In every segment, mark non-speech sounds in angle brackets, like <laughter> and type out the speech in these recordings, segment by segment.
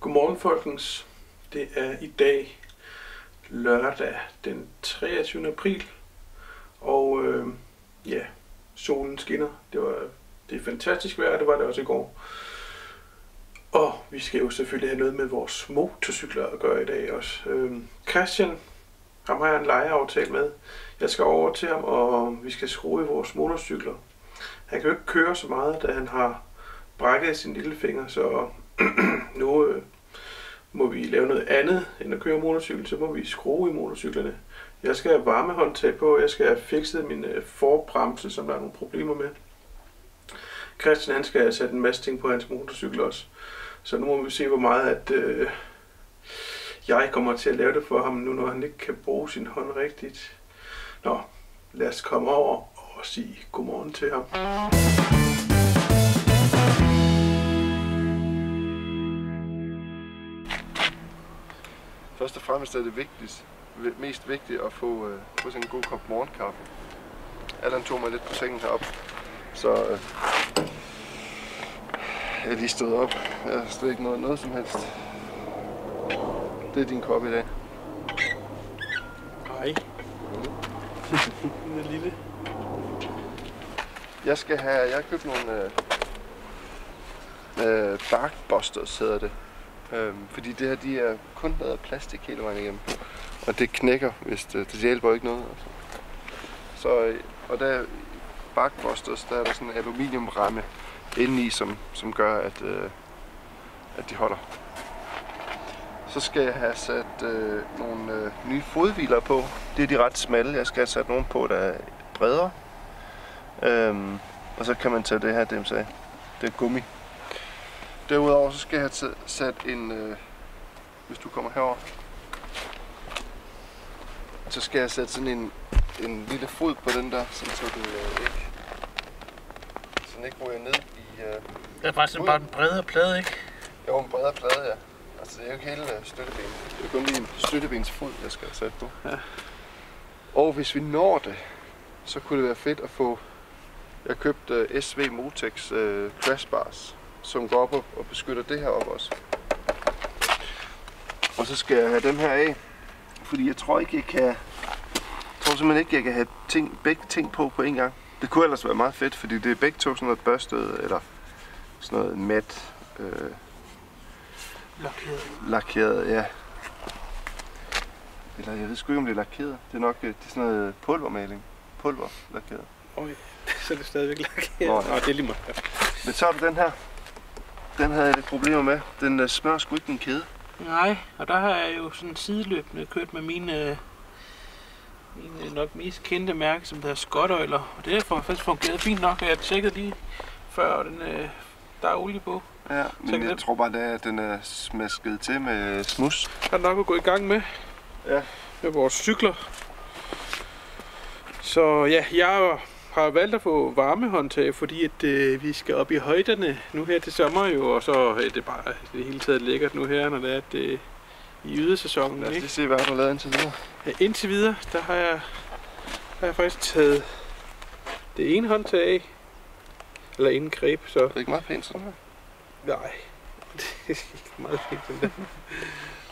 Godmorgen folkens. Det er i dag lørdag den 23. april. Og øh, ja, solen skinner. Det var det er fantastisk vejr, det var det også i går. Og vi skal jo selvfølgelig have noget med vores motorcykler at gøre i dag også. Øh, Christian, ham har jeg en lejeaftale med. Jeg skal over til ham, og vi skal skrue i vores motorcykler. Han kan jo ikke køre så meget, da han har brækket sin lille finger, så <clears throat> nu øh, må vi lave noget andet end at køre motorcykel, så må vi skrue i motorcyklerne. Jeg skal have varmehåndtag på, jeg skal have fikset min øh, forbremse, som der er nogle problemer med. Christian han skal have sat en masse ting på hans motorcykel også. Så nu må vi se, hvor meget at, øh, jeg kommer til at lave det for ham, nu når han ikke kan bruge sin hånd rigtigt. Nå, lad os komme over og sige godmorgen til ham. Først og fremmest er det vigtigt, mest vigtigt at få, øh, få sådan en god kop morgenkaffe. Allan tog mig lidt på sengen herop, så øh, jeg er lige stået op. Jeg har slet ikke noget, noget som helst. Det er din kop i dag. Hej. <laughs> Den er lille. Jeg skal have, jeg har købt nogle øh, øh, barkbusters, hedder det. Øhm, fordi det her, de er kun lavet af plastik hele vejen igennem. Og det knækker, hvis det, det hjælper ikke noget. Altså. Så, øh, og der barkbusters, der er der sådan en aluminiumramme indeni, som, som gør, at, øh, at de holder. Så skal jeg have sat øh, nogle øh, nye fodhviler på. Det er de ret smalle. Jeg skal have sat nogle på, der er bredere. Øhm, og så kan man tage det her DMC. af. Det er gummi. Derudover så skal jeg have sat en, øh, hvis du kommer herover, så skal jeg sætte sådan en, en lille fod på den der, sådan så det øh, ikke, så den ikke ryger ned i... Øh, Det er faktisk bare en bredere plade, ikke? jo, en bredere plade, ja. Altså det er jo ikke hele øh, støttebenet. Det er kun lige en støttebensfod, jeg skal have sat på. Ja. Og hvis vi når det, så kunne det være fedt at få... Jeg købte øh, SV Motex øh, Crash Bars, som går op og, og beskytter det her op også. Og så skal jeg have dem her af, fordi jeg tror ikke, jeg kan... Jeg tror simpelthen ikke, jeg kan have ting, begge ting på på en gang. Det kunne ellers være meget fedt, fordi det er begge to sådan noget børstet, eller sådan noget mat, øh, Lakeret. lakeret, ja. Eller jeg ved sgu ikke, om det er lakeret. Det er nok øh, det er sådan noget pulvermaling. Pulver lakeret. Oj, <laughs> så er det stadigvæk lakeret. Nå, Nå, ja. ja. det er lige meget. Men så er den her. Den havde jeg lidt problemer med. Den uh, smører sgu ikke min kæde. Nej, og der har jeg jo sådan sideløbende kørt med mine, mine nok mest kendte mærke, som hedder Skotøjler. Og det har faktisk fungeret fint nok, og jeg tjekkede lige før, den, øh, der er olie på. Ja, men kan jeg den- tror bare, det er, at den er smasket til med smus. Der er nok at gå i gang med. Ja. Med vores cykler. Så ja, jeg har valgt at få varmehåndtag, fordi at, øh, vi skal op i højderne nu her til sommer jo, og så er det bare det hele taget lækkert nu her, når det er at, øh, i ydesæsonen. Lad os lige se, hvad har du lavet indtil videre. Ja, indtil videre, der har jeg, har jeg faktisk taget det ene håndtag af. Eller en greb, så Er det ikke meget pænt sådan her? nej. <laughs> Det er ikke meget fint, den der.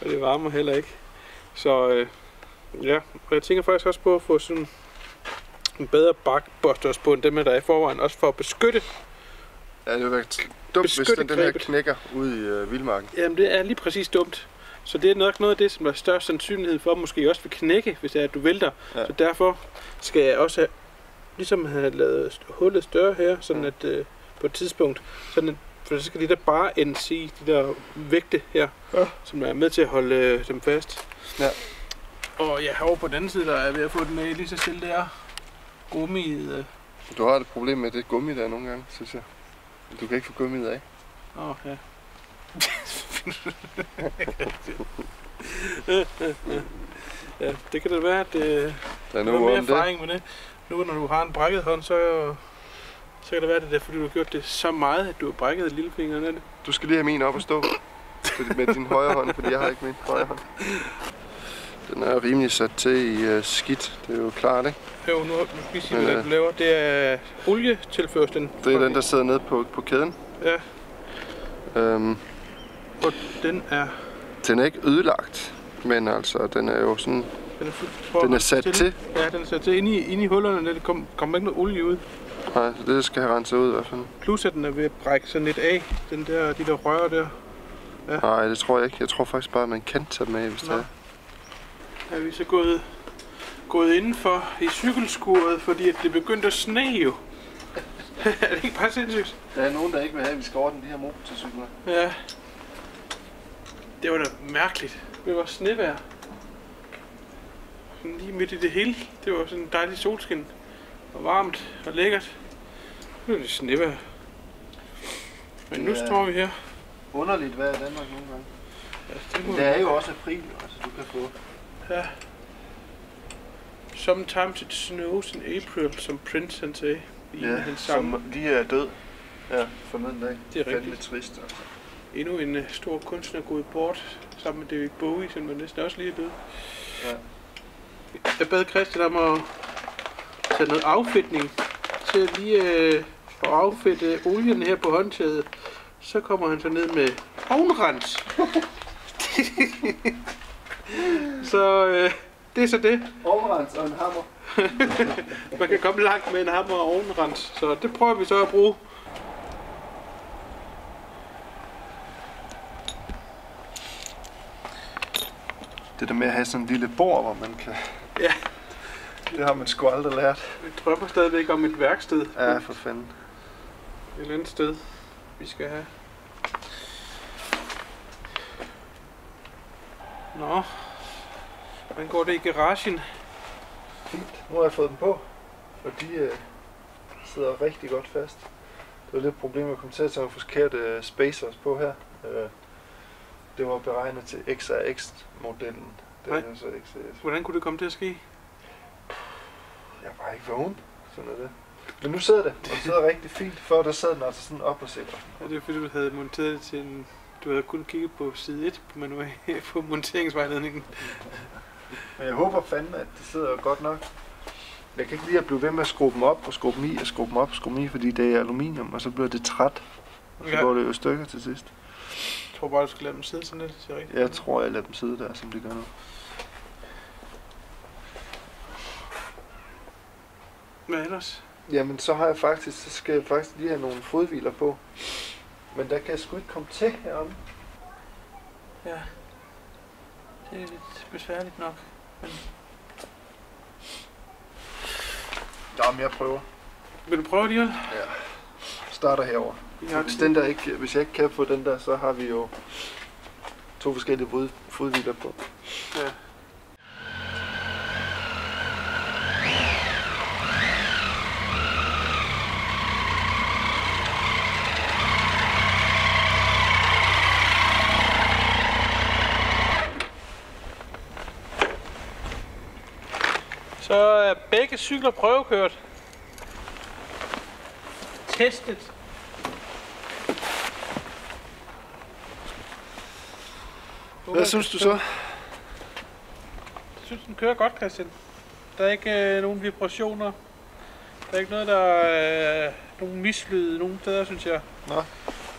Og det varmer heller ikke. Så øh, ja, og jeg tænker faktisk også på at få sådan en bedre bakbusters på end dem, der er i forvejen. Også for at beskytte. Ja, det vil være dumt, hvis den, den her knækker ude i øh, vildmarken. Jamen det er lige præcis dumt. Så det er nok noget af det, som der er størst sandsynlighed for, måske også vil knække, hvis det er, at du vælter. Ja. Så derfor skal jeg også have, ligesom have lavet hullet større her, sådan Ja. at øh, på et tidspunkt, sådan at, for så skal de der bare ends i, de der vægte her, Ja. som er med til at holde øh, dem fast. Ja. Og ja, over på den anden side, der er ved at få den af lige så stille der. Gummiet. Øh. Du har et problem med det gummi der nogle gange, synes jeg. Du kan ikke få gummiet af. Åh, ja. <laughs> ja, det kan da være, at øh, Der er noget mere om det. erfaring med det. Nu når du har en brækket hånd, så, så kan det være, at det er, fordi du har gjort det så meget, at du har brækket lillefingeren af det. Du skal lige have min op at stå. Med din højre hånd, fordi jeg har ikke min højre hånd. Den er rimelig sat til i uh, skidt. Det er jo klart, ikke? Jo, nu nu skal vi sige, hvad øh, du laver. Det er olietilførslen. Det er den, der sidder nede på, på kæden. Ja, Øhm, Og den er, Den er ikke ødelagt, men altså, den er jo sådan... den er, prøv Den er at sat til. til. Ja, den er sat til. Inde i, inde i hullerne, der kom, kommer ikke noget olie ud. Nej, så det skal have renset ud i hvert fald. Plus at den er ved at brække sådan lidt af. Den der, de der rør der. Nej, det tror jeg ikke. Jeg tror faktisk bare, at man kan tage dem af, hvis det Nå. er. Er vi så gået, gået indenfor i cykelskuret, fordi at det begyndte at sne jo. <laughs> er det ikke bare sindssygt? Der er nogen, der ikke vil have, at vi skal ordne de her motorcykler. Ja. Det var da mærkeligt. Det var snevejr. Sådan lige midt i det hele. Det var sådan en dejlig solskin. Og varmt og lækkert. Nu er det snevejr. Men nu står vi her. Underligt vejr i Danmark nogle gange. Ja, det Det er jo også april, altså du kan få... Ja. Sometimes it snows in April, som Prince han sagde i ja, hans sang. som lige er død. Ja, forleden dag. Det er Fandme rigtigt. trist, altså. Endnu en uh, stor kunstner gået bort sammen med David Bowie, som var næsten også lige er død. Ja. Jeg bad Christian om at tage noget affedtning til lige uh, at affedte olien her på håndtaget. Så kommer han så ned med ovnrens. <laughs> <laughs> så uh, det er så det. Overrens og en hammer. <laughs> Man kan komme langt med en hammer og ovnrens. Så det prøver vi så at bruge. Det der med at have sådan en lille bord, hvor man kan... Ja. Det har man sgu aldrig lært. Vi drømmer stadigvæk om et værksted. Ja, for fanden. Et eller andet sted, vi skal have. Nå. Hvordan går det i garagen? Fint. Nu har jeg fået dem på, og de øh, sidder rigtig godt fast. Det var lidt et problem, at jeg kom til at tage forkerte øh, spacers på her. Øh, det var beregnet til XRX-modellen. Det er så XRX. Hvordan kunne det komme til at ske? Jeg var ikke vågen. Sådan er det. Men nu sidder det, og det sidder rigtig fint. Før der sad den altså sådan op og sikre. Er det fordi, du havde monteret det til en... Du havde kun kigget på side 1 på, manual, <laughs> på monteringsvejledningen. Men jeg håber fandme, at det sidder godt nok. Jeg kan ikke lide at blive ved med at skrue dem op og skrue dem i og skrue dem op og skrue dem i, fordi det er aluminium, og så bliver det træt. Og så Ja. går det jo stykker til sidst. Jeg tror bare, du skal lade dem sidde sådan lidt. Det ser rigtigt. Jeg tror, jeg lader dem sidde der, som de gør nu. Hvad ellers? Jamen, så har jeg faktisk, så skal jeg faktisk lige have nogle fodhviler på. Men der kan jeg sgu ikke komme til heromme. Ja. Det er lidt besværligt nok. Jamen, jeg prøver. Vil du prøve det, Jørgen? Ja. Starter herover. Har Hvis, den der ikke, hvis jeg ikke kan få den der, så har vi jo to forskellige fod, fodhviler på. Ja. Så er begge cykler prøvekørt. Testet. Hvad synes du så? Jeg synes, den kører godt, Christian. Der er ikke øh, nogen vibrationer. Der er ikke noget, der er øh, nogen mislyd nogen steder, synes jeg. Nå.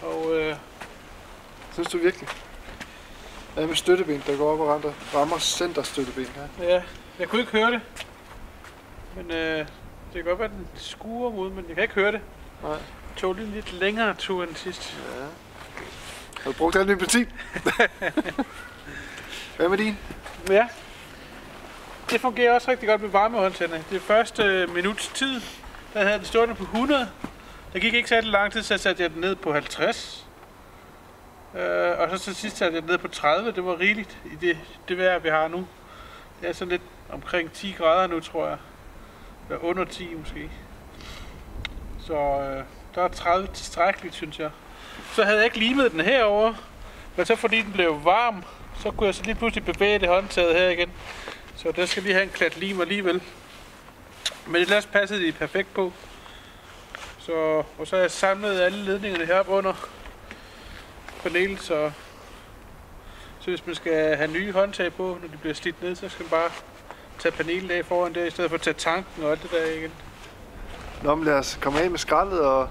Og øh, Synes du virkelig? Hvad med støtteben, der går op og rammer, rammer centerstøtteben her? ja, jeg kunne ikke høre det. Men øh, det kan godt være, den skuer mod, men jeg kan ikke høre det. Nej. Det tog lige lidt længere tur end sidst. Ja. Har du brugt al din benzin? <laughs> Hvad med din? Ja. Det fungerer også rigtig godt med varmehåndtagene. Det første øh, minuts tid, der havde den stående på 100. Der gik ikke særlig lang tid, så satte jeg den ned på 50. Øh, og så til sidst satte jeg den ned på 30. Det var rigeligt i det, det vejr, vi har nu. Det er sådan lidt omkring 10 grader nu, tror jeg. Der under 10 måske. Så øh, der er 30 tilstrækkeligt, synes jeg. Så havde jeg ikke limet den herover, men så fordi den blev varm, så kunne jeg så lige pludselig bevæge det håndtaget her igen. Så der skal lige have en klat lim alligevel. Men ellers passede de perfekt på. Så, og så har jeg samlet alle ledningerne heroppe under panelet, så, så hvis man skal have nye håndtag på, når de bliver slidt ned, så skal man bare tage panelet af foran der, i stedet for at tage tanken og alt det der igen. Nå, men lad os komme af med skraldet og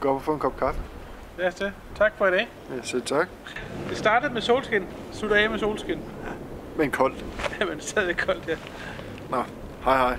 gå op og få en kop kaffe. Lad os det. Tak for i dag. Ja, selv tak. Det startede med solskin, slutter af med solskin. Ja, men koldt. Ja, men det koldt, ja. Nå, hej hej.